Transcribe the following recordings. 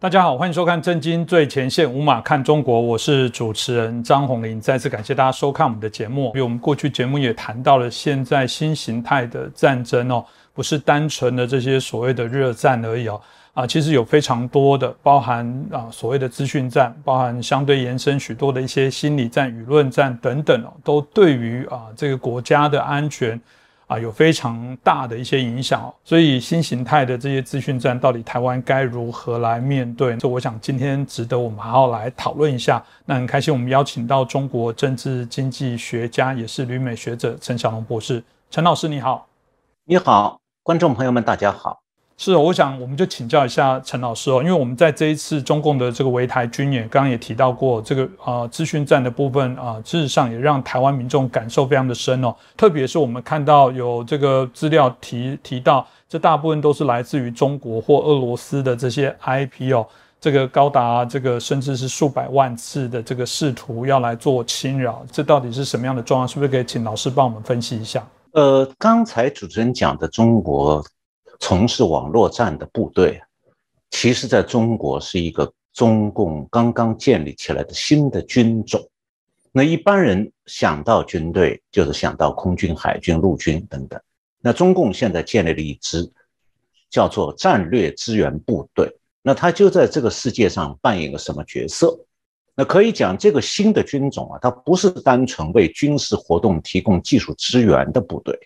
大家好，欢迎收看《震惊最前线》，无马看中国，我是主持人张宏林。再次感谢大家收看我们的节目。因为我们过去节目也谈到了，现在新形态的战争哦，不是单纯的这些所谓的热战而已哦，啊，其实有非常多的，包含啊所谓的资讯战，包含相对延伸许多的一些心理战、舆论战等等哦，都对于啊这个国家的安全。啊，有非常大的一些影响，所以新形态的这些资讯战，到底台湾该如何来面对？这我想今天值得我们好好来讨论一下。那很开心，我们邀请到中国政治经济学家，也是旅美学者陈小龙博士。陈老师你好，你好，观众朋友们大家好。是，我想我们就请教一下陈老师哦，因为我们在这一次中共的这个围台军演，刚刚也提到过这个啊资讯战的部分啊，事实上也让台湾民众感受非常的深哦。特别是我们看到有这个资料提提到，这大部分都是来自于中国或俄罗斯的这些 IP 哦，这个高达这个甚至是数百万次的这个试图要来做侵扰，这到底是什么样的状况？是不是可以请老师帮我们分析一下？呃，刚才主持人讲的中国。从事网络战的部队，其实在中国是一个中共刚刚建立起来的新的军种。那一般人想到军队，就是想到空军、海军、陆军等等。那中共现在建立了一支叫做战略支援部队，那他就在这个世界上扮演个什么角色？那可以讲，这个新的军种啊，它不是单纯为军事活动提供技术支援的部队。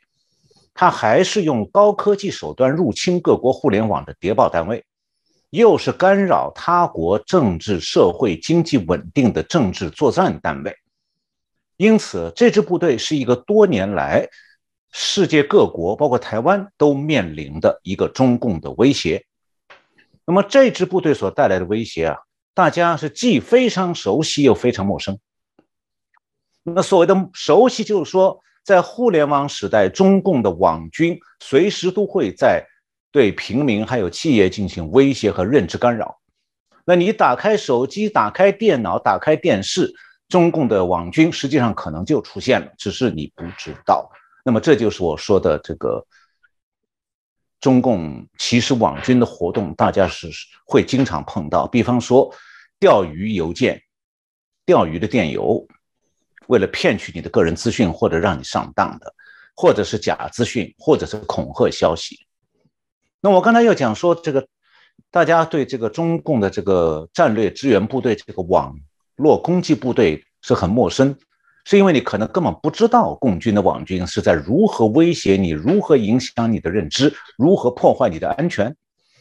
他还是用高科技手段入侵各国互联网的谍报单位，又是干扰他国政治、社会、经济稳定的政治作战单位。因此，这支部队是一个多年来世界各国，包括台湾都面临的一个中共的威胁。那么，这支部队所带来的威胁啊，大家是既非常熟悉又非常陌生。那所谓的熟悉，就是说。在互联网时代，中共的网军随时都会在对平民还有企业进行威胁和认知干扰。那你打开手机、打开电脑、打开电视，中共的网军实际上可能就出现了，只是你不知道。那么这就是我说的这个中共其实网军的活动，大家是会经常碰到。比方说钓鱼邮件、钓鱼的电邮。为了骗取你的个人资讯，或者让你上当的，或者是假资讯，或者是恐吓消息。那我刚才又讲说，这个大家对这个中共的这个战略支援部队、这个网络攻击部队是很陌生，是因为你可能根本不知道共军的网军是在如何威胁你、如何影响你的认知、如何破坏你的安全。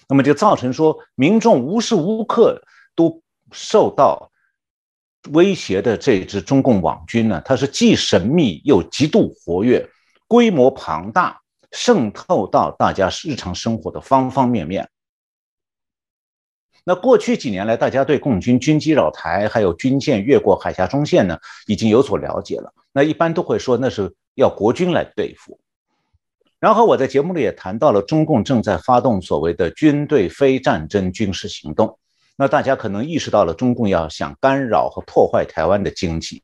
那么就造成说，民众无时无刻都受到。威胁的这支中共网军呢，它是既神秘又极度活跃，规模庞大，渗透到大家日常生活的方方面面。那过去几年来，大家对共军军机扰台，还有军舰越过海峡中线呢，已经有所了解了。那一般都会说，那是要国军来对付。然后我在节目里也谈到了，中共正在发动所谓的军队非战争军事行动。那大家可能意识到了，中共要想干扰和破坏台湾的经济。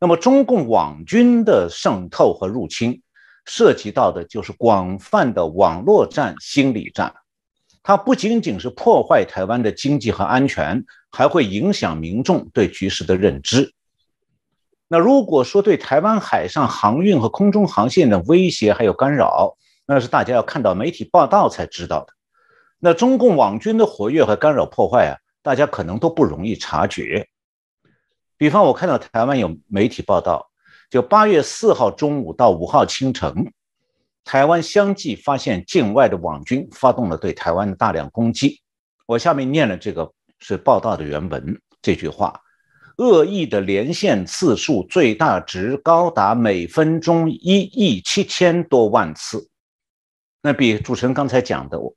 那么，中共网军的渗透和入侵，涉及到的就是广泛的网络战、心理战。它不仅仅是破坏台湾的经济和安全，还会影响民众对局势的认知。那如果说对台湾海上航运和空中航线的威胁还有干扰，那是大家要看到媒体报道才知道的。那中共网军的活跃和干扰破坏啊，大家可能都不容易察觉。比方，我看到台湾有媒体报道，就八月四号中午到五号清晨，台湾相继发现境外的网军发动了对台湾的大量攻击。我下面念了这个是报道的原文，这句话：恶意的连线次数最大值高达每分钟一亿七千多万次，那比主持人刚才讲的我。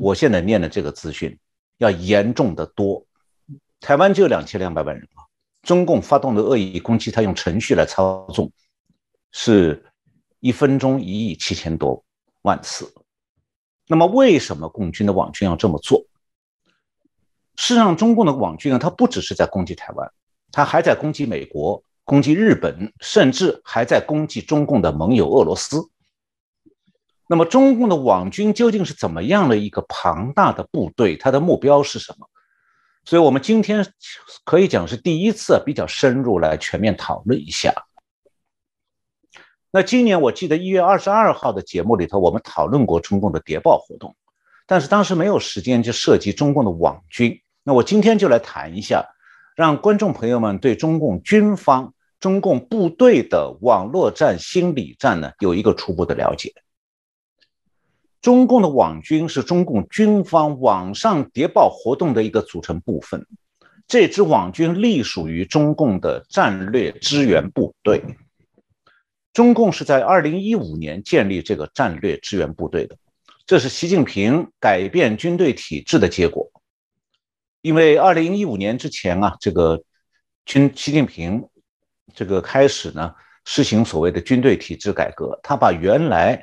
我现在念的这个资讯要严重的多。台湾就两千两百万人啊，中共发动的恶意攻击，他用程序来操纵，是一分钟一亿七千多万次。那么，为什么共军的网军要这么做？事实上，中共的网军呢，他不只是在攻击台湾，他还在攻击美国、攻击日本，甚至还在攻击中共的盟友俄罗斯。那么中共的网军究竟是怎么样的一个庞大的部队？它的目标是什么？所以我们今天可以讲是第一次比较深入来全面讨论一下。那今年我记得一月二十二号的节目里头，我们讨论过中共的谍报活动，但是当时没有时间就涉及中共的网军。那我今天就来谈一下，让观众朋友们对中共军方、中共部队的网络战、心理战呢有一个初步的了解。中共的网军是中共军方网上谍报活动的一个组成部分，这支网军隶属于中共的战略支援部队。中共是在二零一五年建立这个战略支援部队的，这是习近平改变军队体制的结果。因为二零一五年之前啊，这个军习近平这个开始呢实行所谓的军队体制改革，他把原来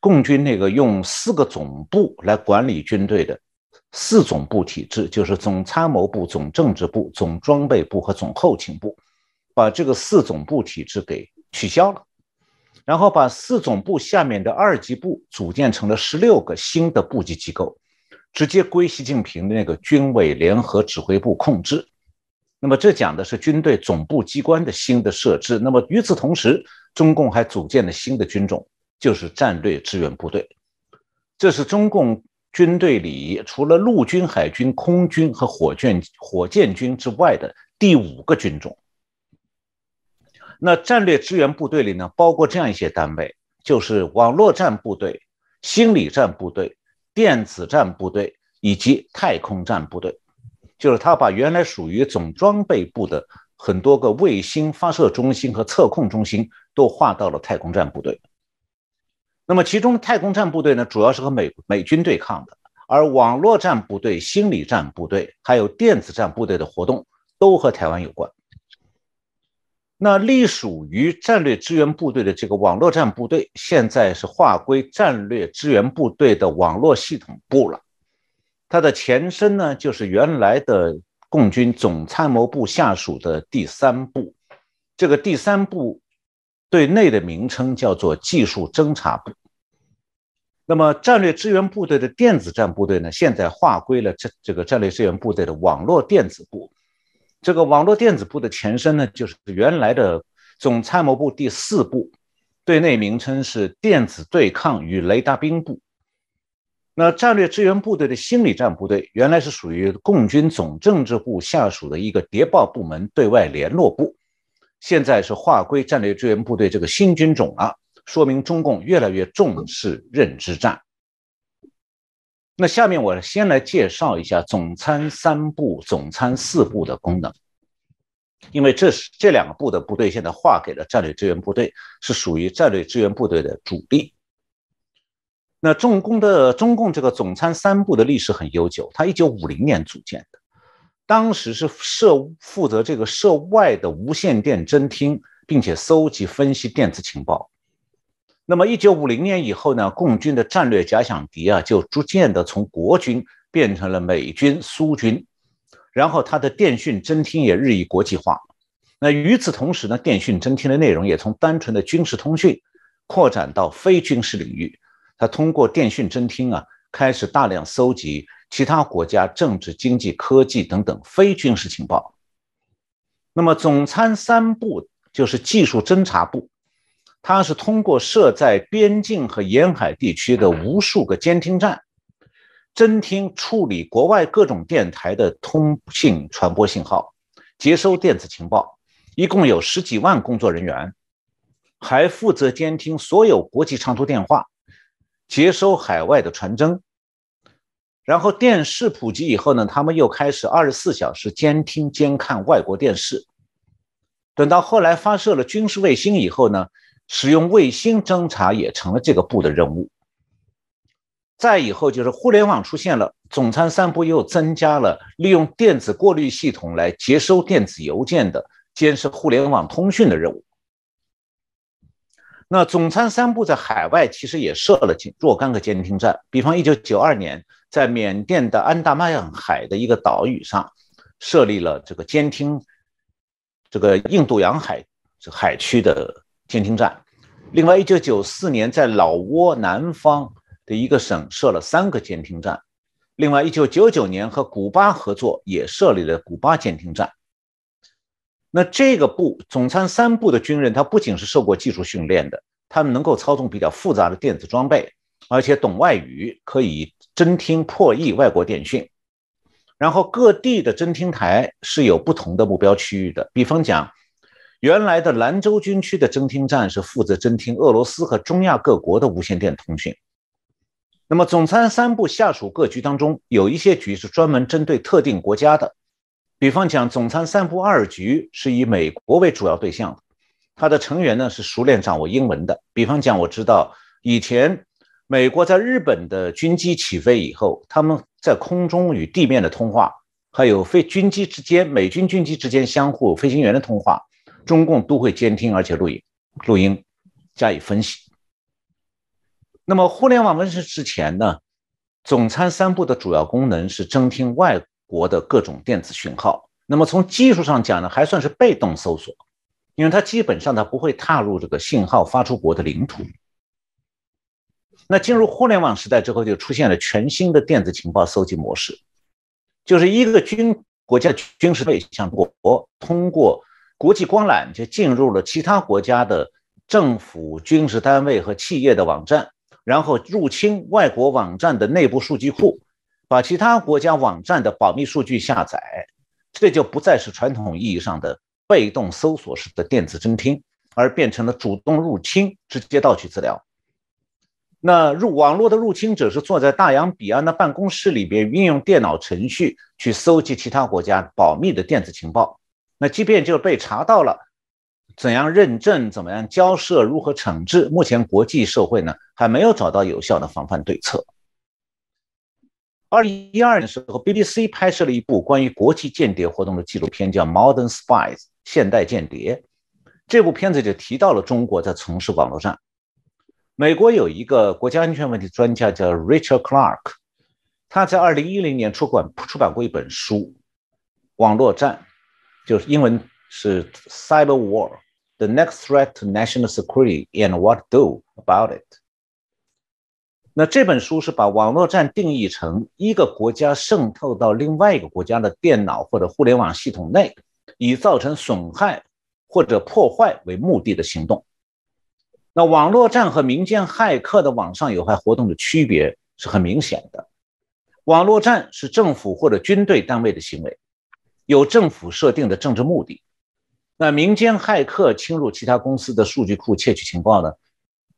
共军那个用四个总部来管理军队的四总部体制，就是总参谋部、总政治部、总装备部和总后勤部，把这个四总部体制给。取消了，然后把四总部下面的二级部组建成了十六个新的部级机构，直接归习近平的那个军委联合指挥部控制。那么这讲的是军队总部机关的新的设置。那么与此同时，中共还组建了新的军种，就是战略支援部队。这是中共军队里除了陆军、海军、空军和火箭火箭军之外的第五个军种。那战略支援部队里呢，包括这样一些单位，就是网络战部队、心理战部队、电子战部队以及太空战部队。就是他把原来属于总装备部的很多个卫星发射中心和测控中心都划到了太空战部队。那么其中的太空战部队呢，主要是和美美军对抗的，而网络战部队、心理战部队还有电子战部队的活动都和台湾有关。那隶属于战略支援部队的这个网络战部队，现在是划归战略支援部队的网络系统部了。它的前身呢，就是原来的共军总参谋部下属的第三部。这个第三部对内的名称叫做技术侦察部。那么战略支援部队的电子战部队呢，现在划归了这这个战略支援部队的网络电子部。这个网络电子部的前身呢，就是原来的总参谋部第四部，对内名称是电子对抗与雷达兵部。那战略支援部队的心理战部队，原来是属于共军总政治部下属的一个谍报部门对外联络部，现在是划归战略支援部队这个新军种了，说明中共越来越重视认知战。那下面我先来介绍一下总参三部、总参四部的功能，因为这是这两个部的部队现在划给了战略支援部队，是属于战略支援部队的主力。那中共的中共这个总参三部的历史很悠久，它一九五零年组建的，当时是涉负责这个涉外的无线电侦听，并且搜集分析电子情报。那么，一九五零年以后呢，共军的战略假想敌啊，就逐渐的从国军变成了美军、苏军，然后它的电讯侦听也日益国际化。那与此同时呢，电讯侦听的内容也从单纯的军事通讯扩展到非军事领域。它通过电讯侦听啊，开始大量搜集其他国家政治、经济、科技等等非军事情报。那么，总参三部就是技术侦察部。它是通过设在边境和沿海地区的无数个监听站，侦听处理国外各种电台的通信传播信号，接收电子情报，一共有十几万工作人员，还负责监听所有国际长途电话，接收海外的传真。然后电视普及以后呢，他们又开始二十四小时监听监看外国电视。等到后来发射了军事卫星以后呢？使用卫星侦察也成了这个部的任务。再以后就是互联网出现了，总参三部又增加了利用电子过滤系统来接收电子邮件的监视互联网通讯的任务。那总参三部在海外其实也设了若干个监听站，比方一九九二年在缅甸的安达曼海的一个岛屿上设立了这个监听这个印度洋海海区的。监听站，另外，一九九四年在老挝南方的一个省设了三个监听站。另外，一九九九年和古巴合作，也设立了古巴监听站。那这个部总参三部的军人，他不仅是受过技术训练的，他们能够操纵比较复杂的电子装备，而且懂外语，可以侦听破译外国电讯。然后各地的侦听台是有不同的目标区域的，比方讲，原来的兰州军区的侦听站是负责侦听俄罗斯和中亚各国的无线电通讯。那么，总参三部下属各局当中，有一些局是专门针对特定国家的。比方讲，总参三部二局是以美国为主要对象的，它的成员呢是熟练掌握英文的。比方讲，我知道以前美国在日本的军机起飞以后，他们在空中与地面的通话，还有飞军机之间、美军军机之间相互飞行员的通话，中共都会监听而且录影、录音加以分析。那么，互联网问世之前呢，总参三部的主要功能是侦听外国的各种电子讯号。那么从技术上讲呢，还算是被动搜索，因为它基本上它不会踏入这个信号发出国的领土。那进入互联网时代之后，就出现了全新的电子情报搜集模式，就是一个军国家军事备向国通过国际光缆就进入了其他国家的政府、军事单位和企业的网站。然后入侵外国网站的内部数据库，把其他国家网站的保密数据下载，这就不再是传统意义上的被动搜索式的电子侦听，而变成了主动入侵，直接盗取资料。那入网络的入侵者是坐在大洋彼岸的办公室里边，运用电脑程序去搜集其他国家保密的电子情报。那即便就被查到了。怎样认证？怎么样交涉？如何惩治？目前国际社会呢还没有找到有效的防范对策。二零一二年的时候，BBC 拍摄了一部关于国际间谍活动的纪录片，叫《Modern Spies》（现代间谍）。这部片子就提到了中国在从事网络战。美国有一个国家安全问题专家叫 Richard Clark，他在二零一零年出版出版过一本书，《网络战》，就是英文是 Cyber War。The next threat to national security and what do about it？那这本书是把网络战定义成一个国家渗透到另外一个国家的电脑或者互联网系统内，以造成损害或者破坏为目的的行动。那网络战和民间骇客的网上有害活动的区别是很明显的。网络战是政府或者军队单位的行为，有政府设定的政治目的。那民间骇客侵入其他公司的数据库窃取情报呢？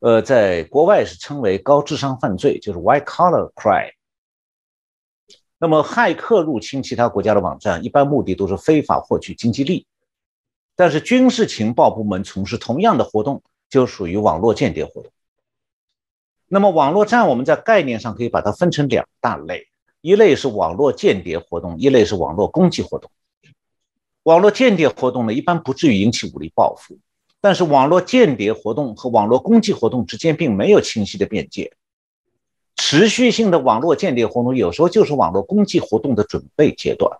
呃，在国外是称为高智商犯罪，就是 white collar crime。那么，骇客入侵其他国家的网站，一般目的都是非法获取经济利益。但是，军事情报部门从事同样的活动，就属于网络间谍活动。那么，网络战我们在概念上可以把它分成两大类：一类是网络间谍活动，一类是网络攻击活动。网络间谍活动呢，一般不至于引起武力报复，但是网络间谍活动和网络攻击活动之间并没有清晰的边界。持续性的网络间谍活动有时候就是网络攻击活动的准备阶段。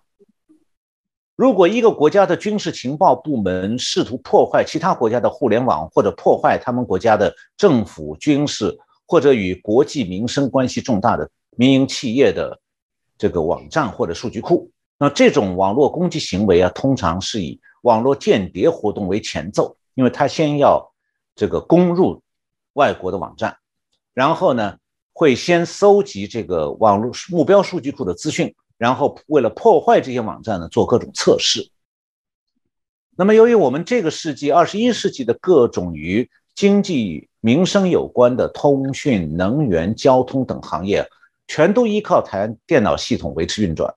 如果一个国家的军事情报部门试图破坏其他国家的互联网，或者破坏他们国家的政府、军事或者与国际民生关系重大的民营企业的这个网站或者数据库。那这种网络攻击行为啊，通常是以网络间谍活动为前奏，因为他先要这个攻入外国的网站，然后呢，会先搜集这个网络目标数据库的资讯，然后为了破坏这些网站呢，做各种测试。那么，由于我们这个世纪二十一世纪的各种与经济民生有关的通讯、能源、交通等行业，全都依靠台电脑系统维持运转。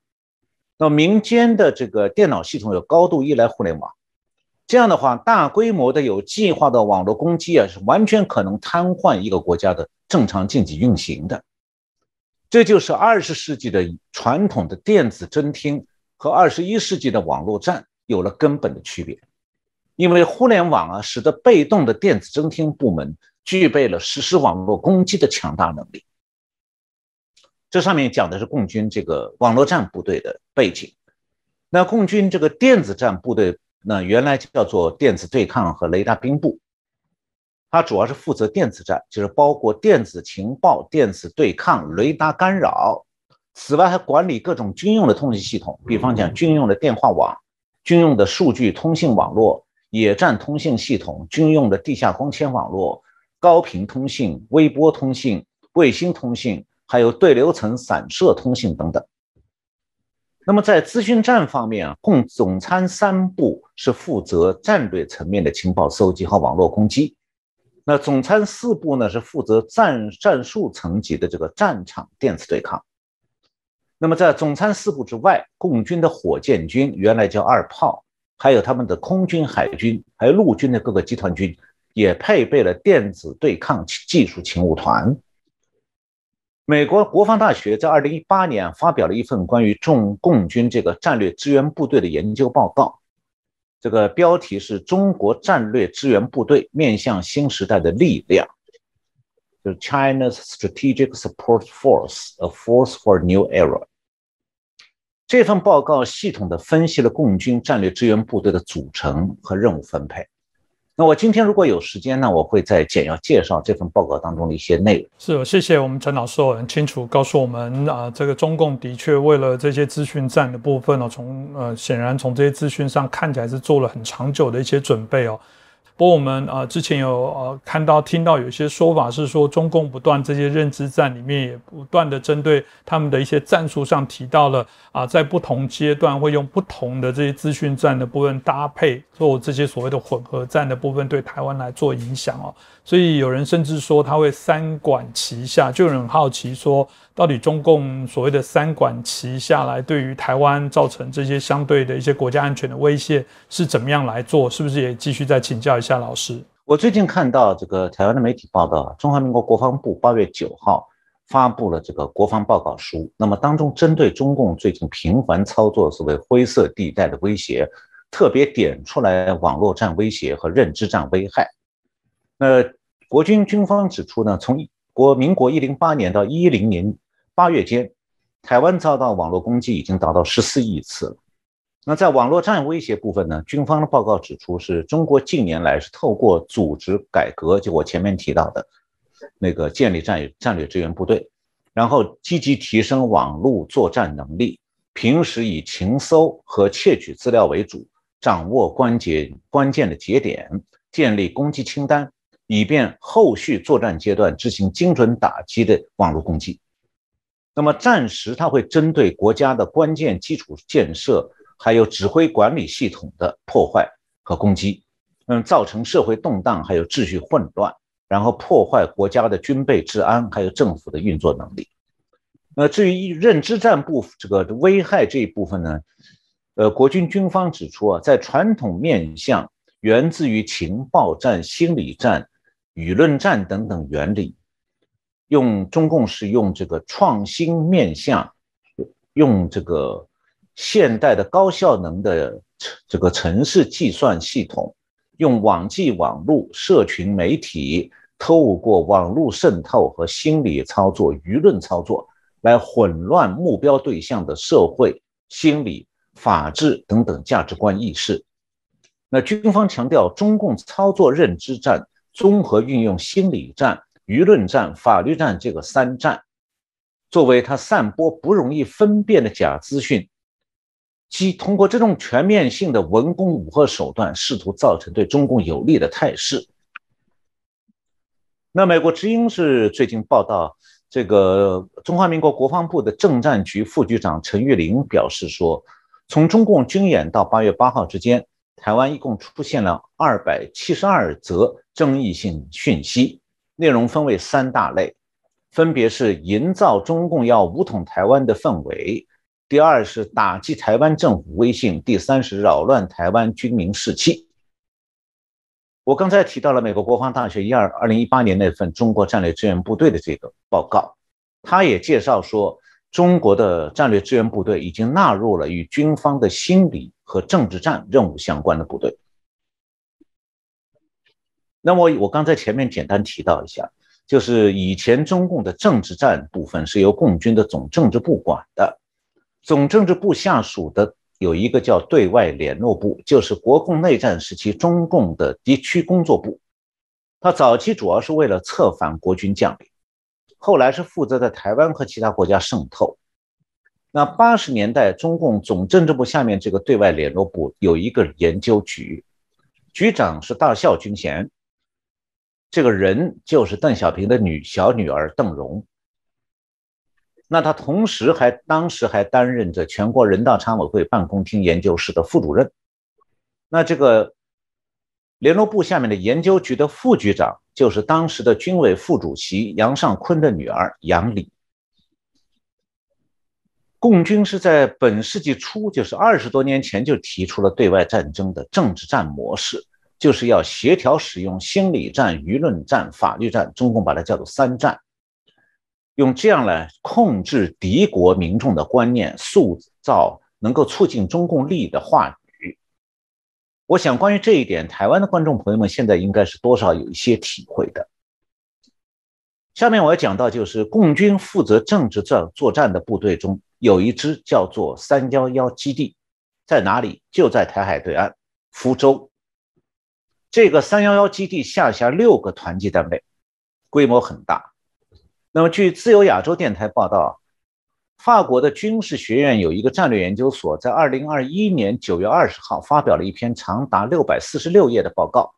那民间的这个电脑系统有高度依赖互联网，这样的话，大规模的有计划的网络攻击啊，是完全可能瘫痪一个国家的正常经济运行的。这就是二十世纪的传统的电子侦听和二十一世纪的网络战有了根本的区别，因为互联网啊，使得被动的电子侦听部门具备了实施网络攻击的强大能力。这上面讲的是共军这个网络战部队的背景。那共军这个电子战部队，那原来叫做电子对抗和雷达兵部，它主要是负责电子战，就是包括电子情报、电子对抗、雷达干扰。此外，还管理各种军用的通信系统，比方讲军用的电话网、军用的数据通信网络、野战通信系统、军用的地下光纤网络、高频通信、微波通信、卫星通信，还有对流层散射通信等等。那么在资讯战方面啊，共总参三部是负责战略层面的情报搜集和网络攻击，那总参四部呢是负责战战术层级的这个战场电子对抗。那么在总参四部之外，共军的火箭军原来叫二炮，还有他们的空军、海军，还有陆军的各个集团军，也配备了电子对抗技术勤务团。美国国防大学在二零一八年发表了一份关于中共军这个战略支援部队的研究报告，这个标题是中国战略支援部队面向新时代的力量，就是 China's Strategic Support Force, a Force for New Era。这份报告系统的分析了共军战略支援部队的组成和任务分配。那我今天如果有时间呢，我会再简要介绍这份报告当中的一些内容。是，谢谢我们陈老师很清楚告诉我们啊，这个中共的确为了这些资讯站的部分呢，从呃显然从这些资讯上看起来是做了很长久的一些准备哦。不过我们呃之前有呃看到听到有些说法是说，中共不断这些认知战里面也不断的针对他们的一些战术上提到了啊，在不同阶段会用不同的这些资讯战的部分搭配做这些所谓的混合战的部分，对台湾来做影响哦。所以有人甚至说他会三管齐下，就有人好奇说，到底中共所谓的三管齐下来，对于台湾造成这些相对的一些国家安全的威胁是怎么样来做？是不是也继续再请教一下老师？我最近看到这个台湾的媒体报道，中华民国国防部八月九号发布了这个国防报告书，那么当中针对中共最近频繁操作所谓灰色地带的威胁，特别点出来网络战威胁和认知战危害。那国军军方指出呢，从一国民国一零八年到一零年八月间，台湾遭到网络攻击已经达到十四亿次了。那在网络战威胁部分呢，军方的报告指出，是中国近年来是透过组织改革，就我前面提到的，那个建立战战略支援部队，然后积极提升网络作战能力，平时以情搜和窃取资料为主，掌握关键关键的节点，建立攻击清单。以便后续作战阶段执行精准打击的网络攻击。那么战时，它会针对国家的关键基础建设，还有指挥管理系统的破坏和攻击，嗯，造成社会动荡，还有秩序混乱，然后破坏国家的军备治安，还有政府的运作能力。那至于认知战部这个危害这一部分呢？呃，国军军方指出啊，在传统面向源自于情报战、心理战。舆论战等等原理，用中共是用这个创新面向，用这个现代的高效能的这个城市计算系统，用网际网络、社群媒体，透过网络渗透和心理操作、舆论操作，来混乱目标对象的社会心理、法治等等价值观意识。那军方强调，中共操作认知战。综合运用心理战、舆论战、法律战这个三战，作为他散播不容易分辨的假资讯，即通过这种全面性的文攻武吓手段，试图造成对中共有利的态势。那美国之音是最近报道，这个中华民国国防部的政战局副局长陈玉玲表示说，从中共军演到八月八号之间。台湾一共出现了二百七十二则争议性讯息，内容分为三大类，分别是营造中共要武统台湾的氛围；第二是打击台湾政府威信；第三是扰乱台湾军民士气。我刚才提到了美国国防大学一二二零一八年那份中国战略支援部队的这个报告，他也介绍说。中国的战略支援部队已经纳入了与军方的心理和政治战任务相关的部队。那么我刚才前面简单提到一下，就是以前中共的政治战部分是由共军的总政治部管的，总政治部下属的有一个叫对外联络部，就是国共内战时期中共的敌区工作部。他早期主要是为了策反国军将领，后来是负责在台湾和其他国家渗透。那八十年代，中共总政治部下面这个对外联络部有一个研究局，局长是大校军衔，这个人就是邓小平的女小女儿邓蓉。那他同时还当时还担任着全国人大常委会办公厅研究室的副主任。那这个联络部下面的研究局的副局长就是当时的军委副主席杨尚昆的女儿杨丽。共军是在本世纪初，就是二十多年前就提出了对外战争的政治战模式，就是要协调使用心理战、舆论战、法律战，中共把它叫做三战。用这样来控制敌国民众的观念，塑造能够促进中共利益的话语。我想，关于这一点，台湾的观众朋友们现在应该是多少有一些体会的。下面我要讲到，就是共军负责政治战作战的部队中，有一支叫做“三幺幺基地”，在哪里？就在台海对岸，福州。这个“三幺幺基地”下辖六个团级单位，规模很大。那么，据自由亚洲电台报道，法国的军事学院有一个战略研究所，在二零二一年九月二十号发表了一篇长达六百四十六页的报告。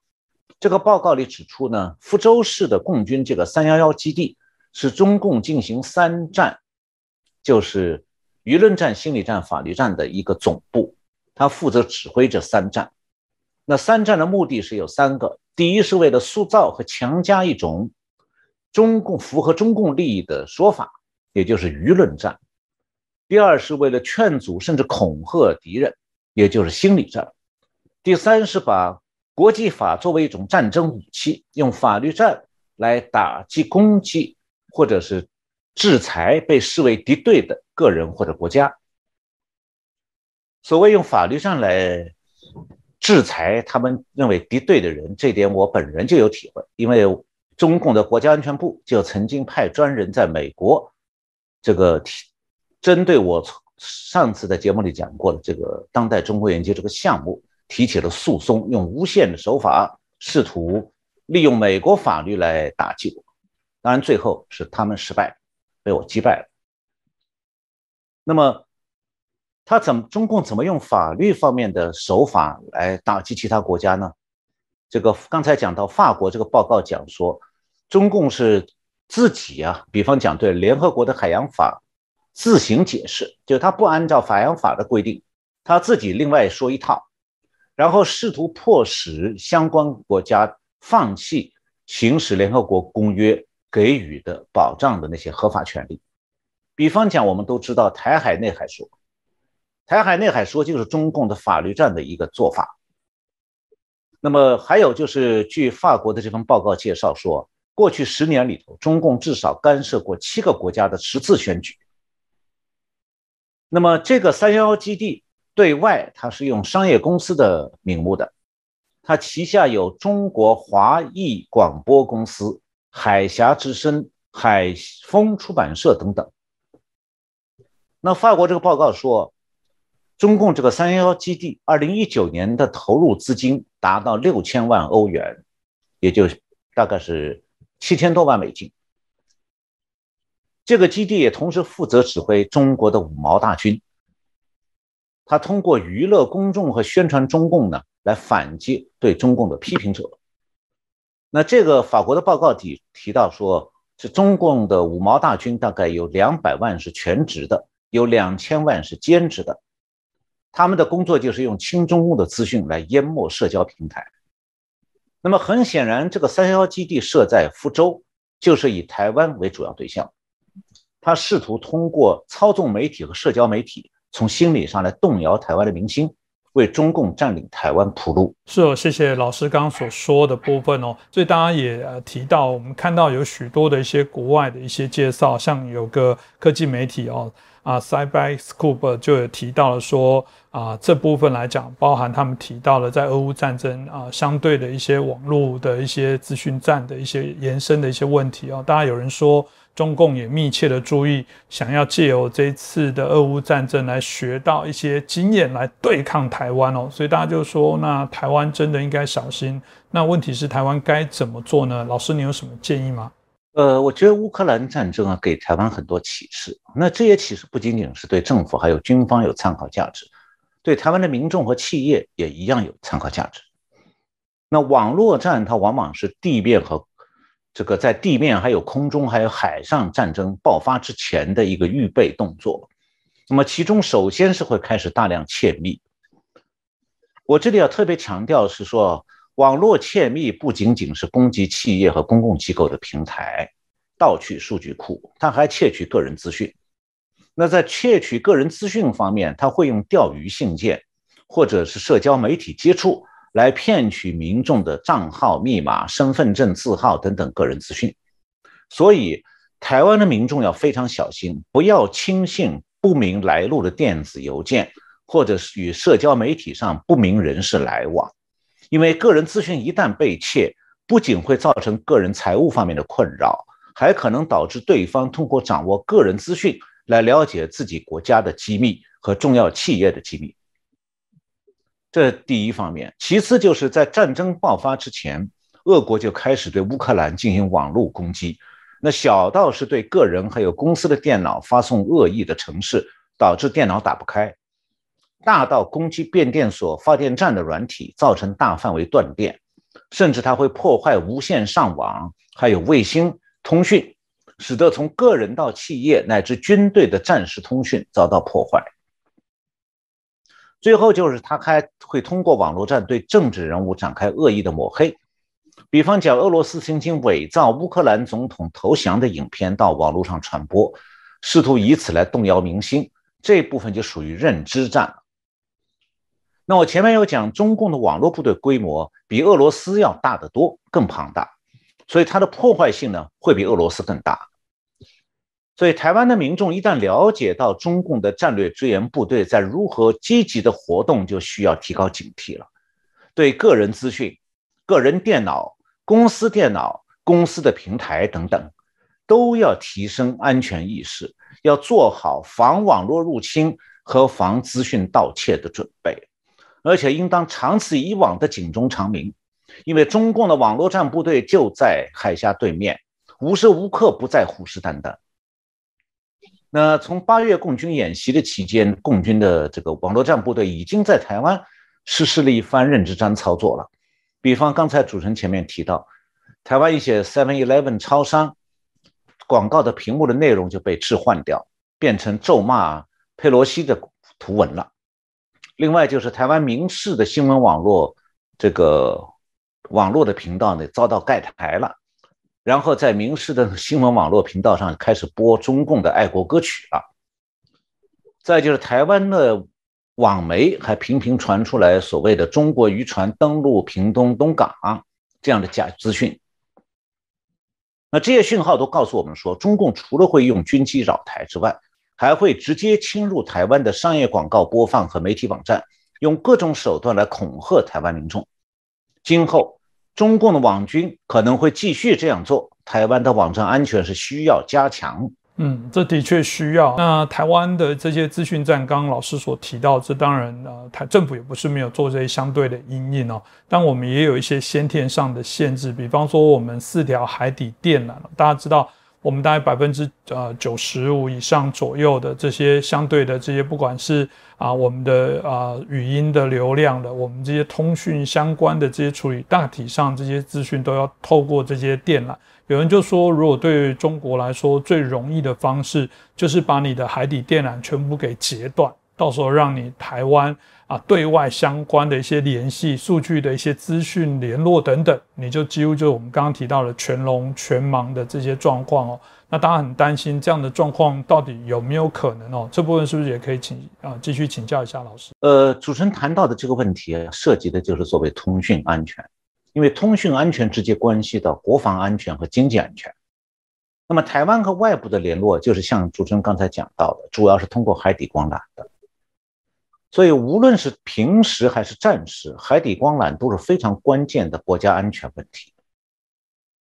这个报告里指出呢，福州市的共军这个三幺幺基地是中共进行三战，就是舆论战、心理战、法律战的一个总部，他负责指挥这三战。那三战的目的是有三个：第一，是为了塑造和强加一种。中共符合中共利益的说法，也就是舆论战；第二是为了劝阻甚至恐吓敌人，也就是心理战；第三是把国际法作为一种战争武器，用法律战来打击攻击或者是制裁被视为敌对的个人或者国家。所谓用法律战来制裁他们认为敌对的人，这点我本人就有体会，因为。中共的国家安全部就曾经派专人在美国，这个针对我上次在节目里讲过的这个当代中国研究这个项目提起了诉讼，用诬陷的手法试图利用美国法律来打击我，当然最后是他们失败，被我击败了。那么他怎么中共怎么用法律方面的手法来打击其他国家呢？这个刚才讲到法国这个报告讲说。中共是自己啊，比方讲对联合国的海洋法自行解释，就他不按照海洋法的规定，他自己另外说一套，然后试图迫使相关国家放弃行使联合国公约给予的保障的那些合法权利。比方讲，我们都知道台海内海说，台海内海说就是中共的法律战的一个做法。那么还有就是，据法国的这份报告介绍说。过去十年里头，中共至少干涉过七个国家的十次选举。那么，这个三幺幺基地对外它是用商业公司的名目的，它旗下有中国华裔广播公司、海峡之声、海风出版社等等。那法国这个报告说，中共这个三幺幺基地二零一九年的投入资金达到六千万欧元，也就大概是。七千多万美金，这个基地也同时负责指挥中国的五毛大军。他通过娱乐公众和宣传中共呢，来反击对中共的批评者。那这个法国的报告提提到说，是中共的五毛大军大概有两百万是全职的，有两千万是兼职的。他们的工作就是用亲中共的资讯来淹没社交平台。那么很显然，这个三幺幺基地设在福州，就是以台湾为主要对象。他试图通过操纵媒体和社交媒体，从心理上来动摇台湾的民心，为中共占领台湾铺路。是哦，谢谢老师刚刚所说的部分哦。所以大家也提到，我们看到有许多的一些国外的一些介绍，像有个科技媒体哦。啊，Cyberscoop 就有提到了说啊，这部分来讲，包含他们提到了在俄乌战争啊，相对的一些网络的一些资讯战的一些延伸的一些问题哦。当然有人说。中共也密切的注意，想要借由这一次的俄乌战争来学到一些经验，来对抗台湾哦。所以大家就说，那台湾真的应该小心。那问题是，台湾该怎么做呢？老师，你有什么建议吗？呃，我觉得乌克兰战争啊，给台湾很多启示。那这些启示不仅仅是对政府还有军方有参考价值，对台湾的民众和企业也一样有参考价值。那网络战它往往是地面和这个在地面、还有空中、还有海上战争爆发之前的一个预备动作，那么其中首先是会开始大量窃密。我这里要特别强调是说，网络窃密不仅仅是攻击企业和公共机构的平台，盗取数据库，它还窃取个人资讯。那在窃取个人资讯方面，他会用钓鱼信件或者是社交媒体接触。来骗取民众的账号、密码、身份证字号等等个人资讯，所以台湾的民众要非常小心，不要轻信不明来路的电子邮件，或者是与社交媒体上不明人士来往，因为个人资讯一旦被窃，不仅会造成个人财务方面的困扰，还可能导致对方通过掌握个人资讯来了解自己国家的机密和重要企业的机密。这第一方面，其次就是在战争爆发之前，俄国就开始对乌克兰进行网络攻击。那小到是对个人还有公司的电脑发送恶意的程式，导致电脑打不开；大到攻击变电所、发电站的软体，造成大范围断电，甚至它会破坏无线上网，还有卫星通讯，使得从个人到企业乃至军队的战时通讯遭到破坏。最后就是他还会通过网络战对政治人物展开恶意的抹黑，比方讲俄罗斯曾经伪造乌克兰总统投降的影片到网络上传播，试图以此来动摇民心，这部分就属于认知战了。那我前面有讲，中共的网络部队规模比俄罗斯要大得多，更庞大，所以它的破坏性呢会比俄罗斯更大。所以，台湾的民众一旦了解到中共的战略支援部队在如何积极的活动，就需要提高警惕了。对个人资讯、个人电脑、公司电脑、公司的平台等等，都要提升安全意识，要做好防网络入侵和防资讯盗窃的准备，而且应当长此以往的警钟长鸣，因为中共的网络战部队就在海峡对面，无时无刻不在虎视眈眈。那从八月共军演习的期间，共军的这个网络战部队已经在台湾实施了一番认知战操作了。比方刚才主持人前面提到，台湾一些 Seven Eleven 超商广告的屏幕的内容就被置换掉，变成咒骂佩洛西的图文了。另外就是台湾民视的新闻网络这个网络的频道呢遭到盖台了。然后在民视的新闻网络频道上开始播中共的爱国歌曲了。再就是台湾的网媒还频频传出来所谓的中国渔船登陆屏东东港这样的假资讯。那这些讯号都告诉我们说，中共除了会用军机扰台之外，还会直接侵入台湾的商业广告播放和媒体网站，用各种手段来恐吓台湾民众。今后。中共的网军可能会继续这样做，台湾的网站安全是需要加强。嗯，这的确需要。那台湾的这些资讯站，刚刚老师所提到，这当然呃，台政府也不是没有做这些相对的因应哦，但我们也有一些先天上的限制，比方说我们四条海底电缆，大家知道。我们大概百分之呃九十五以上左右的这些相对的这些，不管是啊我们的啊语音的流量的，我们这些通讯相关的这些处理，大体上这些资讯都要透过这些电缆。有人就说，如果对中国来说最容易的方式，就是把你的海底电缆全部给截断，到时候让你台湾。啊，对外相关的一些联系、数据的一些资讯联络等等，你就几乎就我们刚刚提到的全聋全盲的这些状况哦。那大家很担心这样的状况到底有没有可能哦？这部分是不是也可以请啊继续请教一下老师？呃，主持人谈到的这个问题啊涉及的就是作为通讯安全，因为通讯安全直接关系到国防安全和经济安全。那么台湾和外部的联络，就是像主持人刚才讲到的，主要是通过海底光缆的。所以无论是平时还是战时，海底光缆都是非常关键的国家安全问题。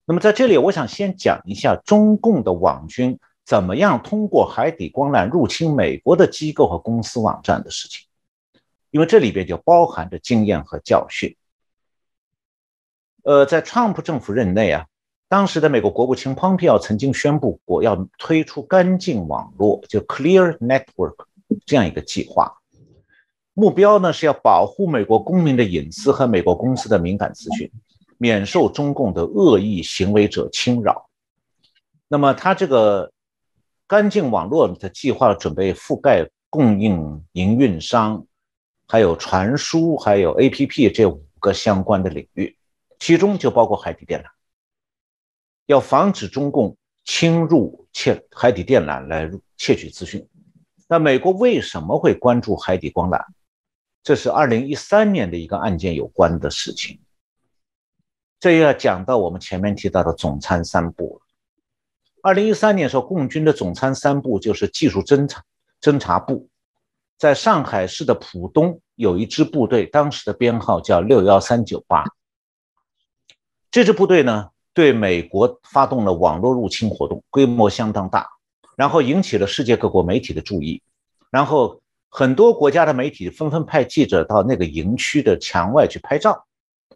那么在这里，我想先讲一下中共的网军怎么样通过海底光缆入侵美国的机构和公司网站的事情，因为这里边就包含着经验和教训。呃，在川普政府任内啊。当时的美国国务卿 Pompeo 曾经宣布过要推出干净网络，就 Clear Network 这样一个计划，目标呢是要保护美国公民的隐私和美国公司的敏感资讯，免受中共的恶意行为者侵扰。那么，他这个干净网络的计划准备覆盖供应、营运商，还有传输，还有 APP 这五个相关的领域，其中就包括海底电缆。要防止中共侵入窃海底电缆来窃取资讯。那美国为什么会关注海底光缆？这是二零一三年的一个案件有关的事情。这又要讲到我们前面提到的总参三部了。二零一三年时候，共军的总参三部就是技术侦察侦察部，在上海市的浦东有一支部队，当时的编号叫六幺三九八。这支部队呢？对美国发动了网络入侵活动，规模相当大，然后引起了世界各国媒体的注意，然后很多国家的媒体纷纷派记者到那个营区的墙外去拍照，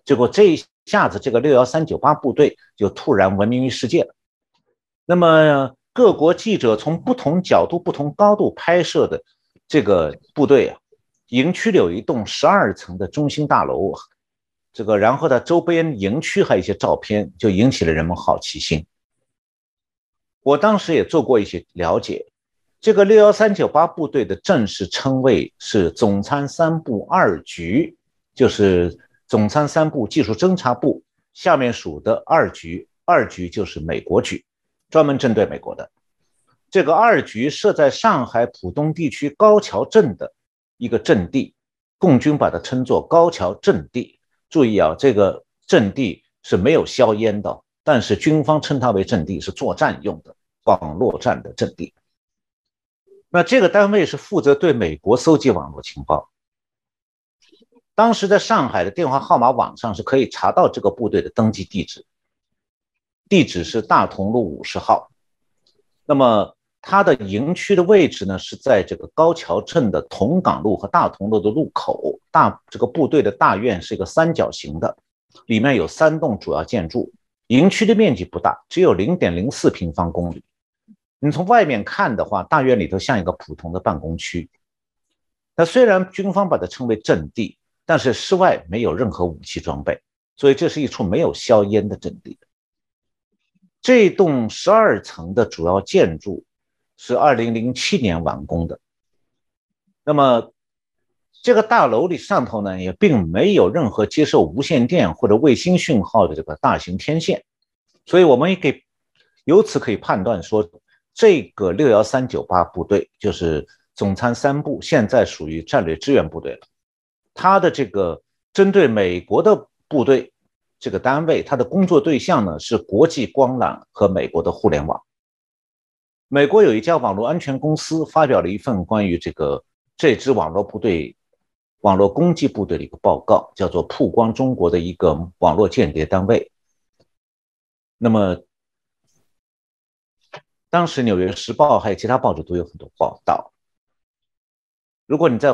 结果这一下子，这个六幺三九八部队就突然闻名于世界了。那么各国记者从不同角度、不同高度拍摄的这个部队啊，营区里有一栋十二层的中心大楼。这个，然后呢，周边营区还有一些照片，就引起了人们好奇心。我当时也做过一些了解，这个六幺三九八部队的正式称谓是总参三部二局，就是总参三部技术侦察部下面属的二局，二局就是美国局，专门针对美国的。这个二局设在上海浦东地区高桥镇的一个阵地，共军把它称作高桥阵地。注意啊，这个阵地是没有硝烟的，但是军方称它为阵地，是作战用的网络战的阵地。那这个单位是负责对美国搜集网络情报。当时在上海的电话号码网上是可以查到这个部队的登记地址，地址是大同路五十号。那么它的营区的位置呢，是在这个高桥镇的同港路和大同路的路口。大这个部队的大院是一个三角形的，里面有三栋主要建筑。营区的面积不大，只有零点零四平方公里。你从外面看的话，大院里头像一个普通的办公区。那虽然军方把它称为阵地，但是室外没有任何武器装备，所以这是一处没有硝烟的阵地。这栋十二层的主要建筑。是二零零七年完工的，那么这个大楼里上头呢，也并没有任何接受无线电或者卫星讯号的这个大型天线，所以我们也可以由此可以判断说，这个六幺三九八部队就是总参三部，现在属于战略支援部队了。它的这个针对美国的部队这个单位，它的工作对象呢是国际光缆和美国的互联网。美国有一家网络安全公司发表了一份关于这个这支网络部队、网络攻击部队的一个报告，叫做“曝光中国的一个网络间谍单位”。那么，当时《纽约时报》还有其他报纸都有很多报道。如果你在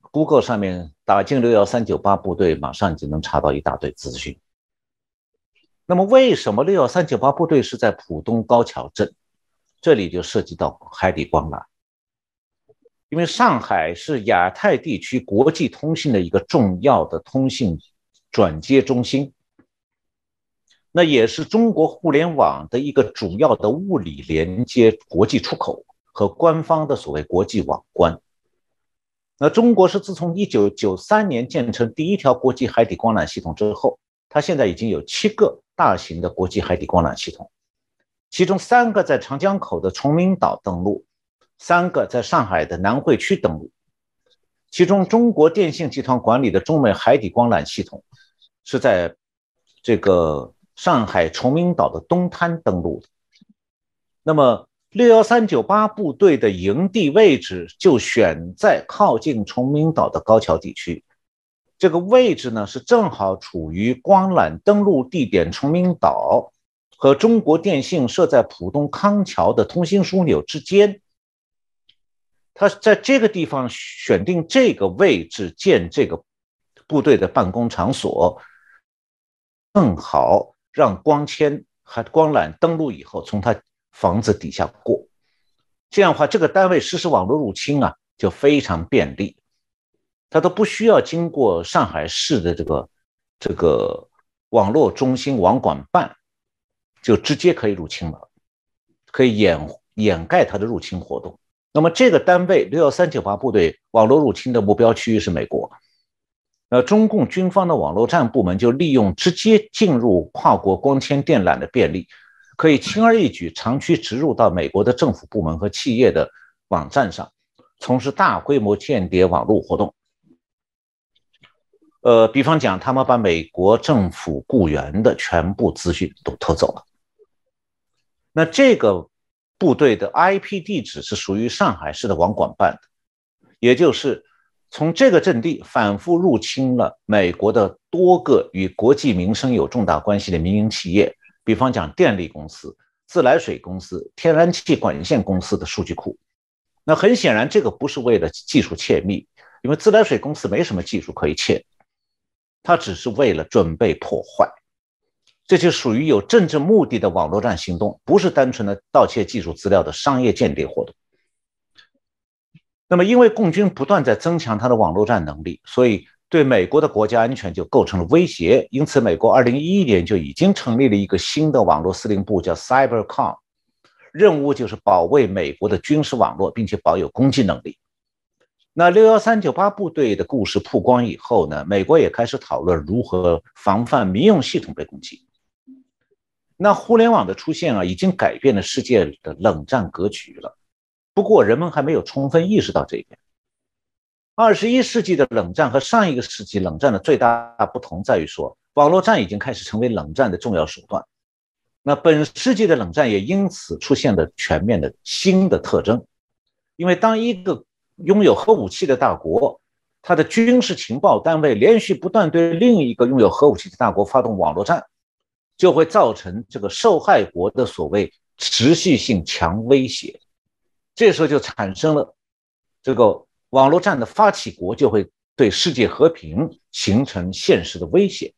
Google 上面打进“六幺三九八部队”，马上就能查到一大堆资讯。那么，为什么六幺三九八部队是在浦东高桥镇？这里就涉及到海底光缆，因为上海是亚太地区国际通信的一个重要的通信转接中心，那也是中国互联网的一个主要的物理连接国际出口和官方的所谓国际网关。那中国是自从一九九三年建成第一条国际海底光缆系统之后，它现在已经有七个大型的国际海底光缆系统。其中三个在长江口的崇明岛登陆，三个在上海的南汇区登陆。其中，中国电信集团管理的中美海底光缆系统是在这个上海崇明岛的东滩登陆的。那么六幺三九八部队的营地位置就选在靠近崇明岛的高桥地区。这个位置呢，是正好处于光缆登陆地点崇明岛和中国电信设在浦东康桥的通信枢纽之间。他在这个地方选定这个位置建这个部队的办公场所，正好让光纤和光缆登陆以后从他房子底下过。这样的话，这个单位实施网络入侵啊，就非常便利。他都不需要经过上海市的这个这个网络中心网管办，就直接可以入侵了，可以掩掩盖他的入侵活动。那么这个单位六幺三九八部队网络入侵的目标区域是美国，那中共军方的网络战部门就利用直接进入跨国光纤电缆的便利，可以轻而易举长驱直入到美国的政府部门和企业的网站上，从事大规模间谍网络活动。呃，比方讲，他们把美国政府雇员的全部资讯都偷走了。那这个部队的 IP 地址是属于上海市的网管办的，也就是从这个阵地反复入侵了美国的多个与国计民生有重大关系的民营企业，比方讲电力公司、自来水公司、天然气管线公司的数据库。那很显然，这个不是为了技术窃密，因为自来水公司没什么技术可以窃。它只是为了准备破坏，这就属于有政治目的的网络战行动，不是单纯的盗窃技术资料的商业间谍活动。那么，因为共军不断在增强它的网络战能力，所以对美国的国家安全就构成了威胁。因此，美国二零一一年就已经成立了一个新的网络司令部，叫 CyberCom，任务就是保卫美国的军事网络，并且保有攻击能力。那六幺三九八部队的故事曝光以后呢，美国也开始讨论如何防范民用系统被攻击。那互联网的出现啊，已经改变了世界的冷战格局了。不过人们还没有充分意识到这一点。二十一世纪的冷战和上一个世纪冷战的最大不同在于说，网络战已经开始成为冷战的重要手段。那本世纪的冷战也因此出现了全面的新的特征，因为当一个拥有核武器的大国，它的军事情报单位连续不断对另一个拥有核武器的大国发动网络战，就会造成这个受害国的所谓持续性强威胁。这时候就产生了这个网络战的发起国就会对世界和平形成现实的威胁。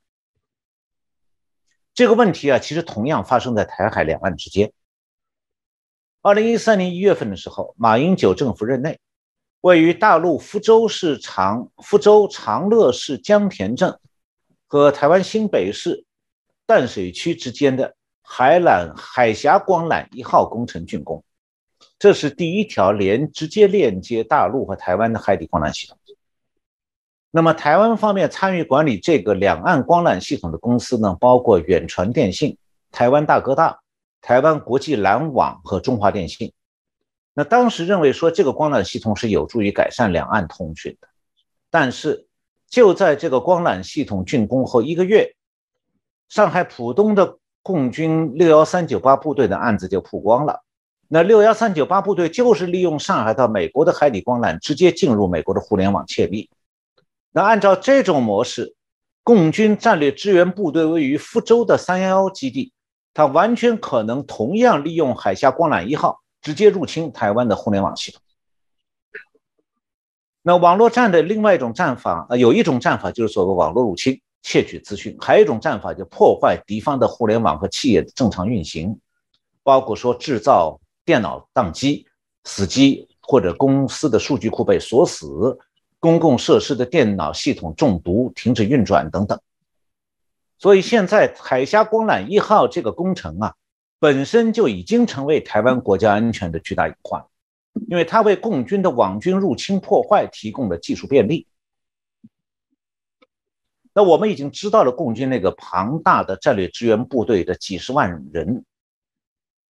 这个问题啊，其实同样发生在台海两岸之间。二零一三年一月份的时候，马英九政府任内。位于大陆福州市长福州长乐市江田镇和台湾新北市淡水区之间的海缆海峡光缆一号工程竣工，这是第一条连直接链接大陆和台湾的海底光缆系统。那么，台湾方面参与管理这个两岸光缆系统的公司呢，包括远传电信、台湾大哥大、台湾国际缆网和中华电信。那当时认为说这个光缆系统是有助于改善两岸通讯的，但是就在这个光缆系统竣工后一个月，上海浦东的共军六幺三九八部队的案子就曝光了。那六幺三九八部队就是利用上海到美国的海底光缆直接进入美国的互联网窃密。那按照这种模式，共军战略支援部队位于福州的三幺幺基地，它完全可能同样利用海峡光缆一号。直接入侵台湾的互联网系统。那网络战的另外一种战法，呃，有一种战法就是所谓网络入侵，窃取资讯；还有一种战法就破坏敌方的互联网和企业的正常运行，包括说制造电脑宕机、死机，或者公司的数据库被锁死，公共设施的电脑系统中毒、停止运转等等。所以现在海峡光缆一号这个工程啊。本身就已经成为台湾国家安全的巨大隐患，因为它为共军的网军入侵破坏提供了技术便利。那我们已经知道了共军那个庞大的战略支援部队的几十万人，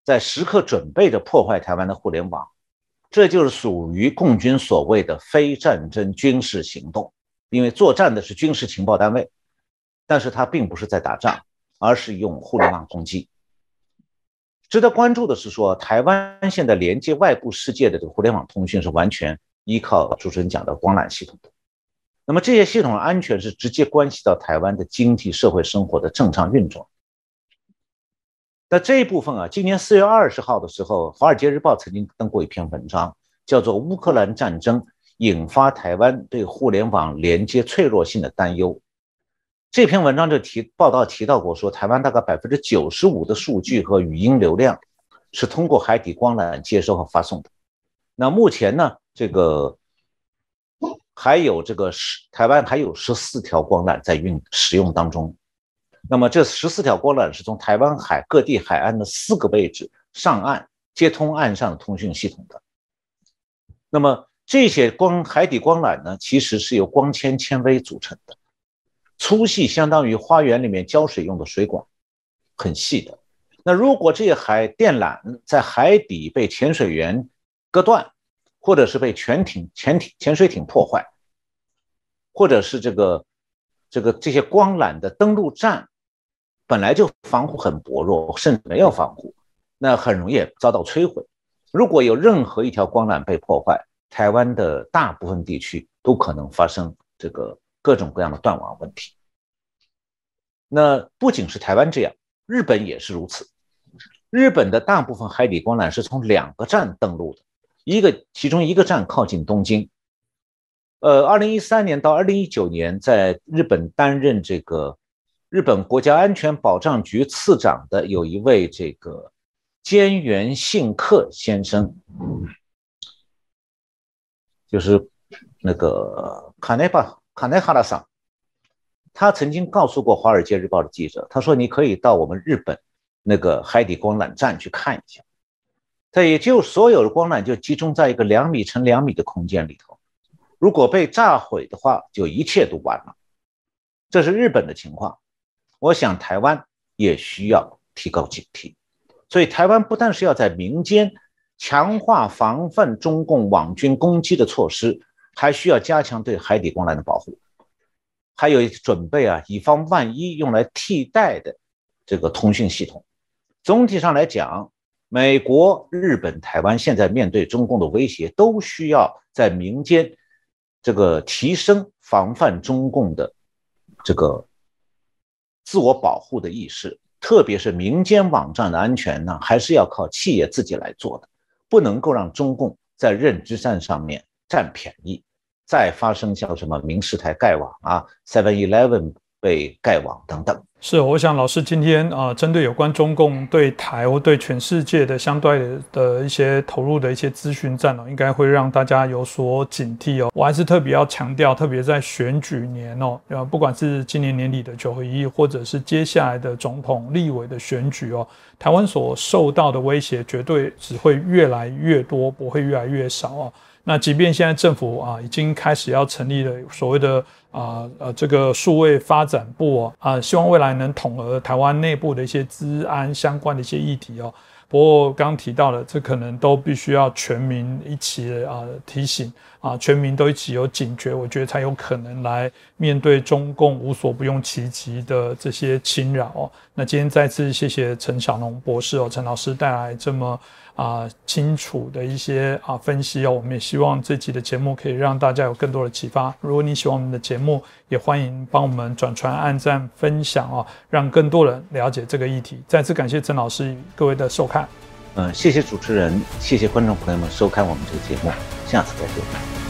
在时刻准备着破坏台湾的互联网，这就是属于共军所谓的非战争军事行动。因为作战的是军事情报单位，但是它并不是在打仗，而是用互联网攻击。值得关注的是说，台湾现在连接外部世界的这个互联网通讯是完全依靠主持人讲的光缆系统的。那么这些系统的安全是直接关系到台湾的经济社会生活的正常运作。那这一部分啊，今年四月二十号的时候，《华尔街日报》曾经登过一篇文章，叫做《乌克兰战争引发台湾对互联网连接脆弱性的担忧》。这篇文章就提报道提到过，说台湾大概百分之九十五的数据和语音流量是通过海底光缆接收和发送的。那目前呢，这个还有这个十台湾还有十四条光缆在运使用当中。那么这十四条光缆是从台湾海各地海岸的四个位置上岸接通岸上通讯系统的。那么这些光海底光缆呢，其实是由光纤纤维组成的，粗细相当于花园里面浇水用的水管，很细的。那如果这些海电缆在海底被潜水员割断，或者是被潜艇、潜艇、潜水艇破坏，或者是这个这个这些光缆的登陆站。本来就防护很薄弱，甚至没有防护，那很容易遭到摧毁。如果有任何一条光缆被破坏，台湾的大部分地区都可能发生这个各种各样的断网问题。那不仅是台湾这样，日本也是如此。日本的大部分海底光缆是从两个站登陆的，一个其中一个站靠近东京。呃，二零一三年到二零一九年，在日本担任这个。日本国家安全保障局次长的有一位这个菅原信克先生，就是那个卡内巴卡内哈拉桑，他曾经告诉过《华尔街日报》的记者，他说：“你可以到我们日本那个海底光缆站去看一下，它也就所有的光缆就集中在一个两米乘两米的空间里头，如果被炸毁的话，就一切都完了。这是日本的情况。”我想台湾也需要提高警惕，所以台湾不但是要在民间强化防范中共网军攻击的措施，还需要加强对海底光缆的保护，还有准备啊，以防万一用来替代的这个通讯系统。总体上来讲，美国、日本、台湾现在面对中共的威胁，都需要在民间这个提升防范中共的这个。自我保护的意识，特别是民间网站的安全呢，还是要靠企业自己来做的，不能够让中共在认知战上面占便宜，再发生像什么明视台盖网啊，Seven Eleven 被盖网等等。是，我想老师今天啊，针对有关中共对台或对全世界的相对的一些投入的一些资讯战哦，应该会让大家有所警惕哦。我还是特别要强调，特别在选举年哦，呃，不管是今年年底的九合一，或者是接下来的总统、立委的选举哦，台湾所受到的威胁绝对只会越来越多，不会越来越少哦。那即便现在政府啊已经开始要成立了所谓的啊呃这个数位发展部啊，希望未来能统合台湾内部的一些治安相关的一些议题哦。不过刚提到了，这可能都必须要全民一起啊提醒啊，全民都一起有警觉，我觉得才有可能来面对中共无所不用其极的这些侵扰哦。那今天再次谢谢陈小龙博士哦，陈老师带来这么。啊，清楚的一些啊分析哦，我们也希望这集的节目可以让大家有更多的启发。如果你喜欢我们的节目，也欢迎帮我们转传、按赞、分享哦，让更多人了解这个议题。再次感谢曾老师各位的收看。嗯，谢谢主持人，谢谢观众朋友们收看我们这个节目，下次再见。